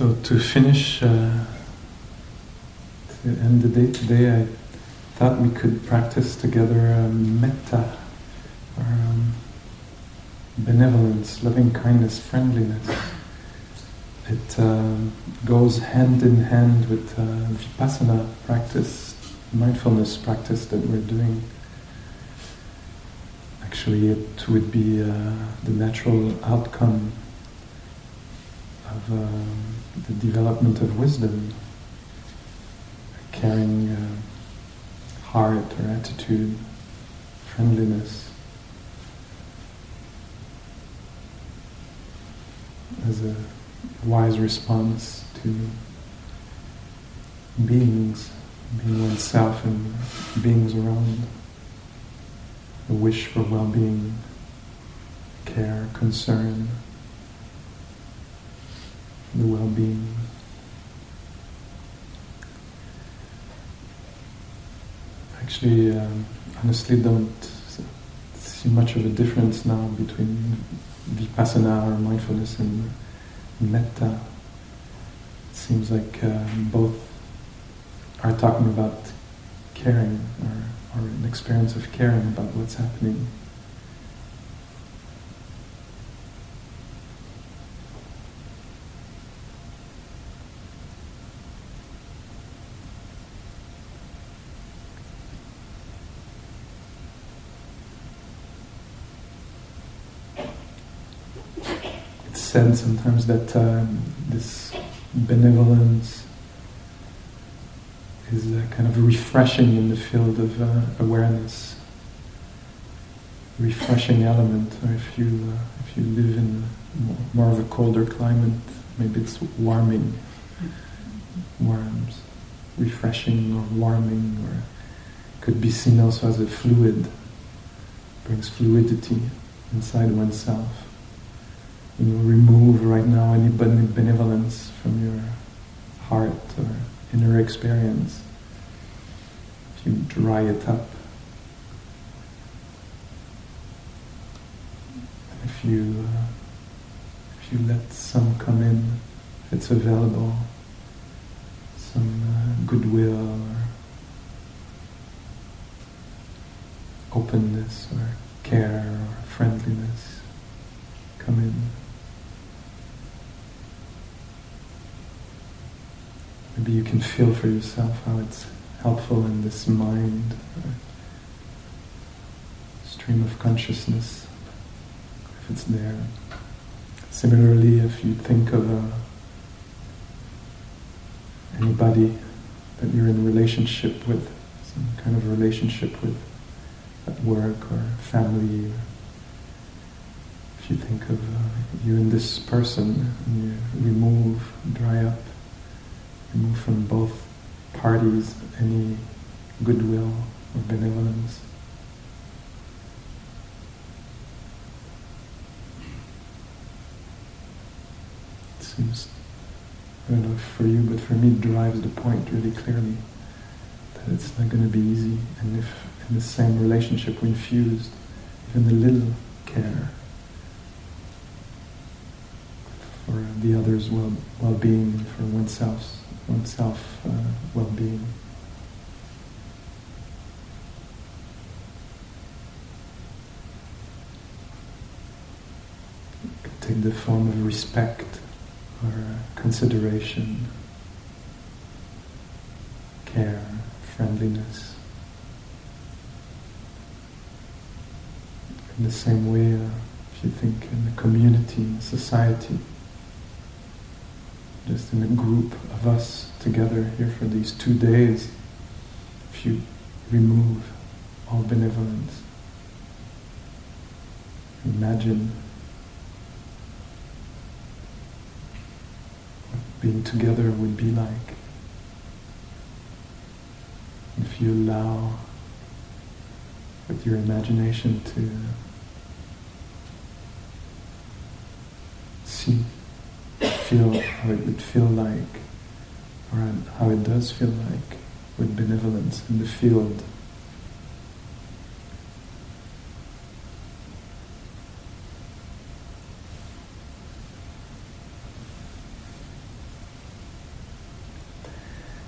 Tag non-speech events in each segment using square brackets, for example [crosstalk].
So to finish, uh, to end the day today, I thought we could practice together um, metta, or um, benevolence, loving kindness, friendliness. It um, goes hand in hand with uh, vipassana practice, mindfulness practice that we're doing. Actually, it would be uh, the natural outcome of um, the development of wisdom, a caring uh, heart or attitude, friendliness, as a wise response to beings, being oneself and beings around, a wish for well-being, care, concern the well-being. Actually, um, honestly, don't see much of a difference now between vipassana or mindfulness and metta. It seems like uh, both are talking about caring or, or an experience of caring about what's happening. Said sometimes that um, this benevolence is uh, kind of refreshing in the field of uh, awareness, refreshing element. Or if you uh, if you live in more of a colder climate, maybe it's warming, warms, refreshing or warming, or could be seen also as a fluid, brings fluidity inside oneself you know, remove right now any benevolence from your heart or inner experience. If you dry it up, if you uh, if you let some come in, if it's available, some uh, goodwill or openness or care or friendliness come in. Maybe you can feel for yourself how it's helpful in this mind, stream of consciousness, if it's there. Similarly, if you think of uh, anybody that you're in relationship with, some kind of relationship with at work or family, or if you think of uh, you and this person and you remove, dry up remove from both parties any goodwill or benevolence. It seems, I don't know for you, but for me it drives the point really clearly that it's not going to be easy. And if in the same relationship we infused even a little care for the other's well, well-being, for oneself, oneself uh, well-being. take the form of respect or uh, consideration, care, friendliness. In the same way, uh, if you think in the community, in society, just in a group of us together here for these two days, if you remove all benevolence, imagine what being together would be like. If you allow with your imagination to see feel how it would feel like, or how it does feel like with benevolence in the field.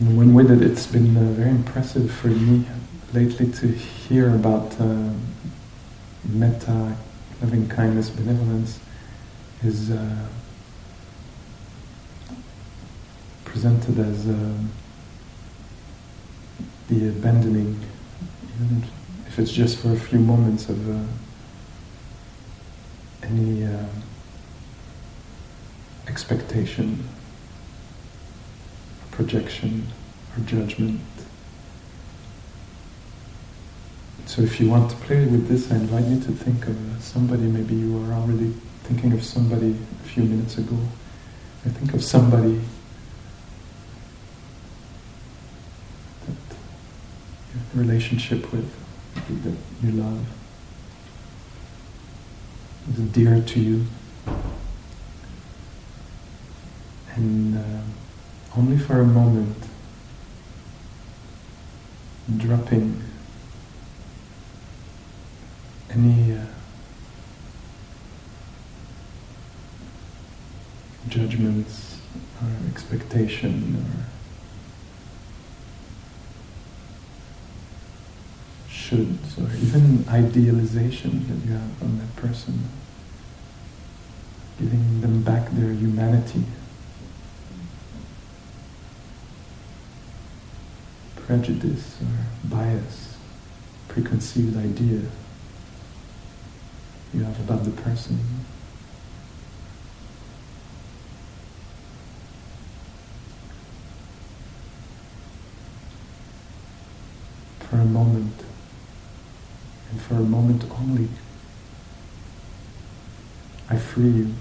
In one way that it's been uh, very impressive for me lately to hear about uh, metta, loving kindness, benevolence is uh, presented as uh, the abandoning, even if it's just for a few moments of uh, any uh, expectation, projection, or judgment. So if you want to play with this, I invite you to think of somebody, maybe you were already thinking of somebody a few minutes ago. I think of somebody that you relationship with, that you love, is dear to you. And uh, only for a moment, dropping any uh, judgments or expectation or shoulds or even idealization that you have on that person, giving them back their humanity. Prejudice or bias, preconceived idea you have about the person. For a moment, moment only, I free you.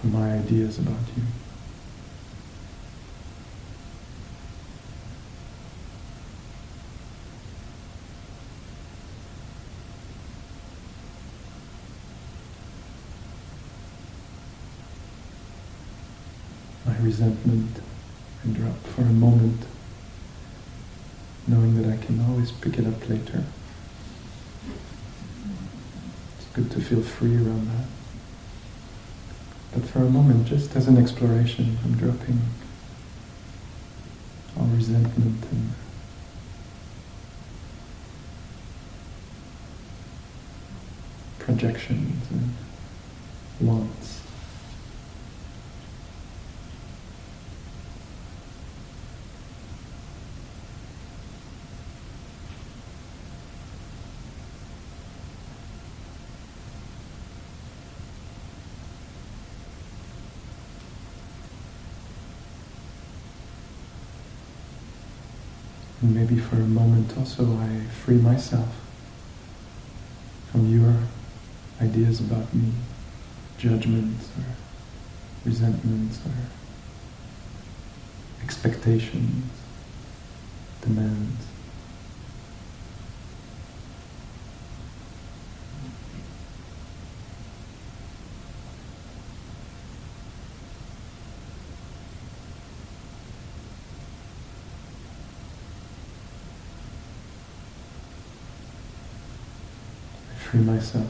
From my ideas about you. my resentment drop for a moment, knowing that I can always pick it up later. It's good to feel free around that. But for a moment, just as an exploration, I'm dropping all resentment and projections and wants. And maybe for a moment also I free myself from your ideas about me, judgments or resentments or expectations, demands. I free myself.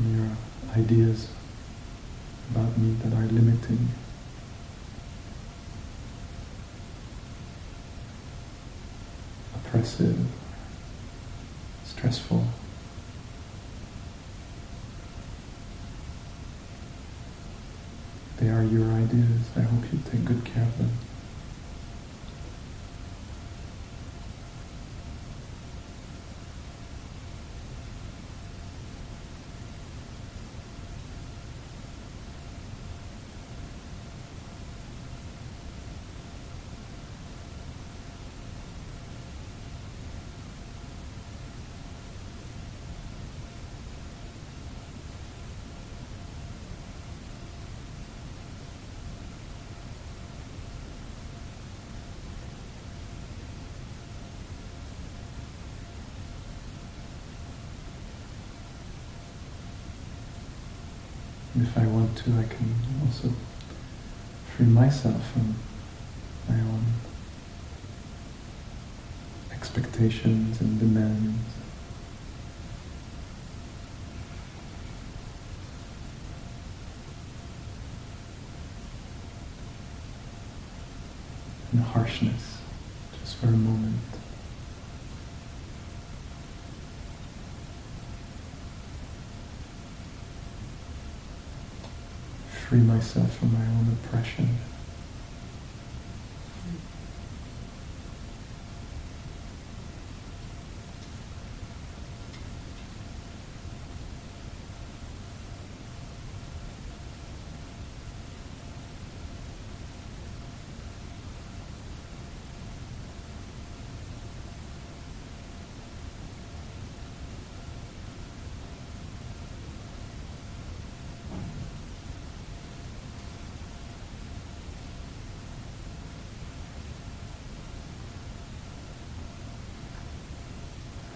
Your ideas about me that are limiting. Oppressive, stressful. They are your ideas. I hope you take good care if I want to, I can also free myself from my own expectations and demands. and harshness, just for a moment. Free myself from my own oppression.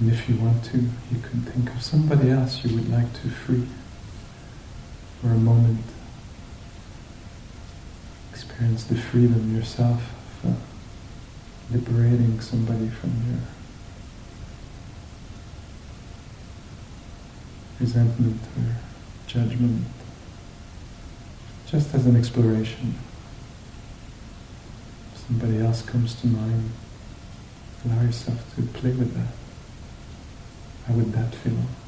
And if you want to, you can think of somebody else you would like to free for a moment. Experience the freedom yourself of uh, liberating somebody from your resentment or judgment, just as an exploration. If somebody else comes to mind, allow yourself to play with that. How would that feel?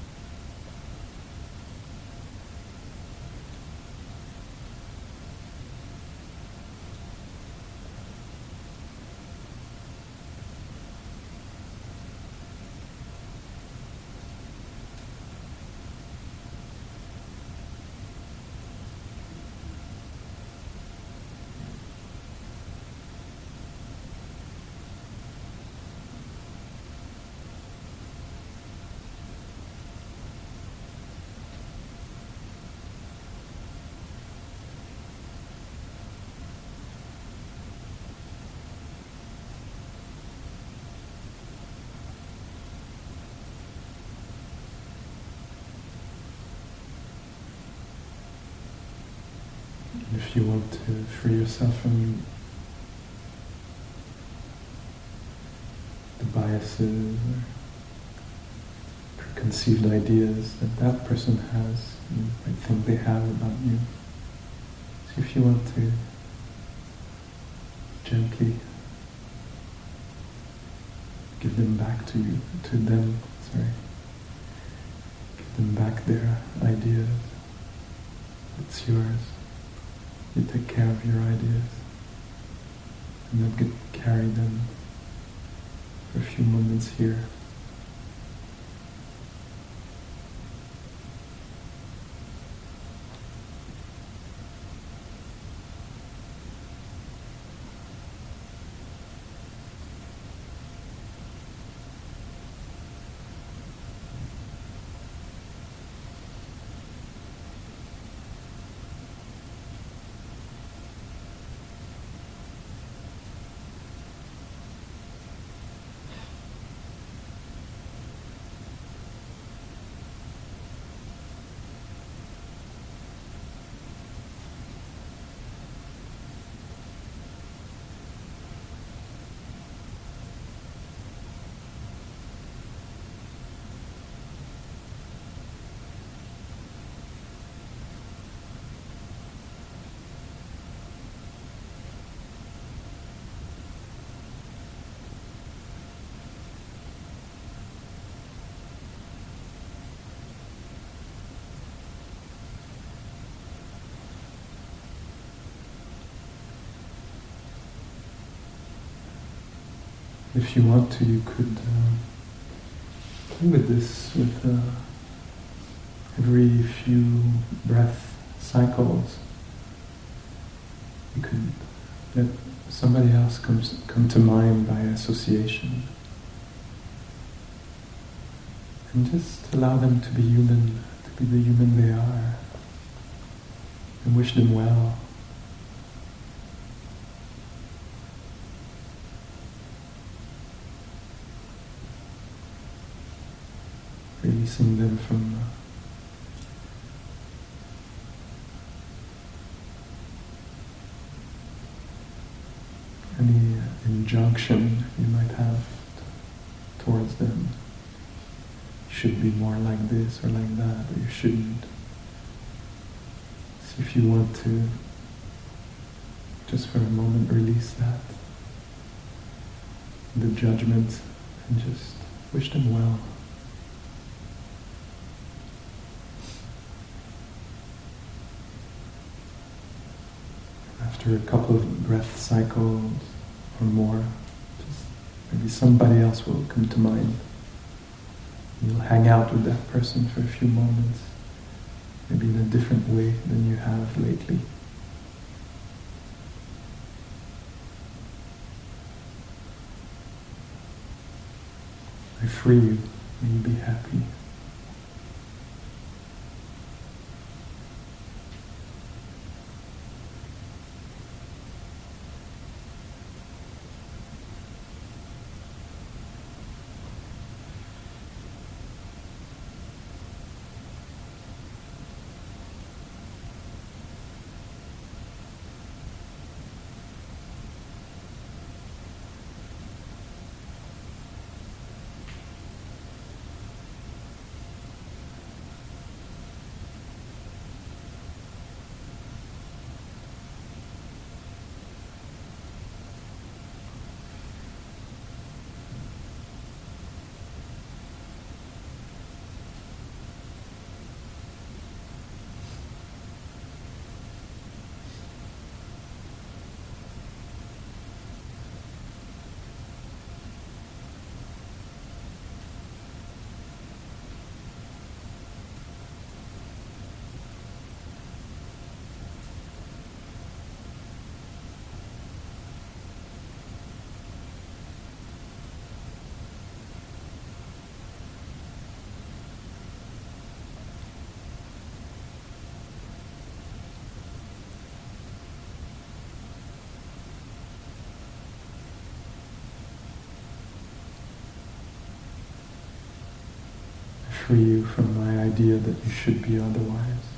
If you want to free yourself from the biases or preconceived ideas that that person has, you might think they have about you. So if you want to gently give them back to you, to them, sorry, give them back their ideas. It's yours. You take care of your ideas and not get carry them for a few moments here. If you want to, you could uh, with this with uh, every few breath cycles. You could let somebody else comes come to mind by association, and just allow them to be human, to be the human they are, and wish them well. Releasing them from any injunction you might have towards them. You should be more like this or like that, or you shouldn't. So if you want to, just for a moment, release that. the judgment and just wish them well. After a couple of breath cycles or more, maybe somebody else will come to mind. You'll hang out with that person for a few moments, maybe in a different way than you have lately. I free you. May you be happy. Free you from my idea that you should be otherwise.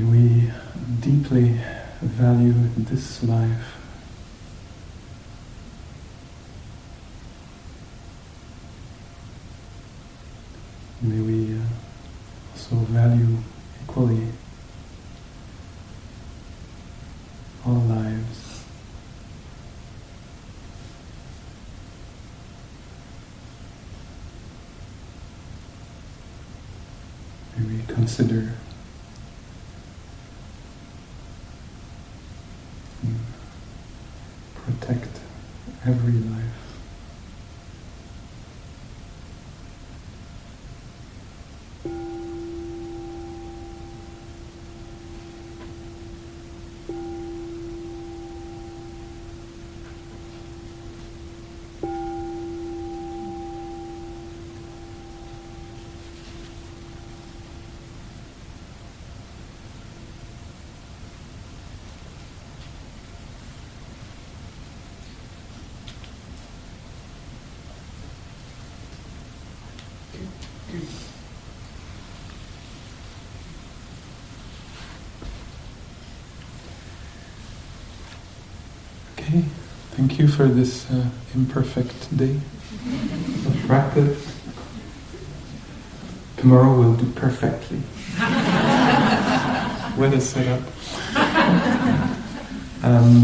May we deeply value this life. May we uh, also value equally all lives. May we consider every life. Okay, thank you for this uh, imperfect day of practice. Tomorrow we'll do perfectly. [laughs] With a setup. Um,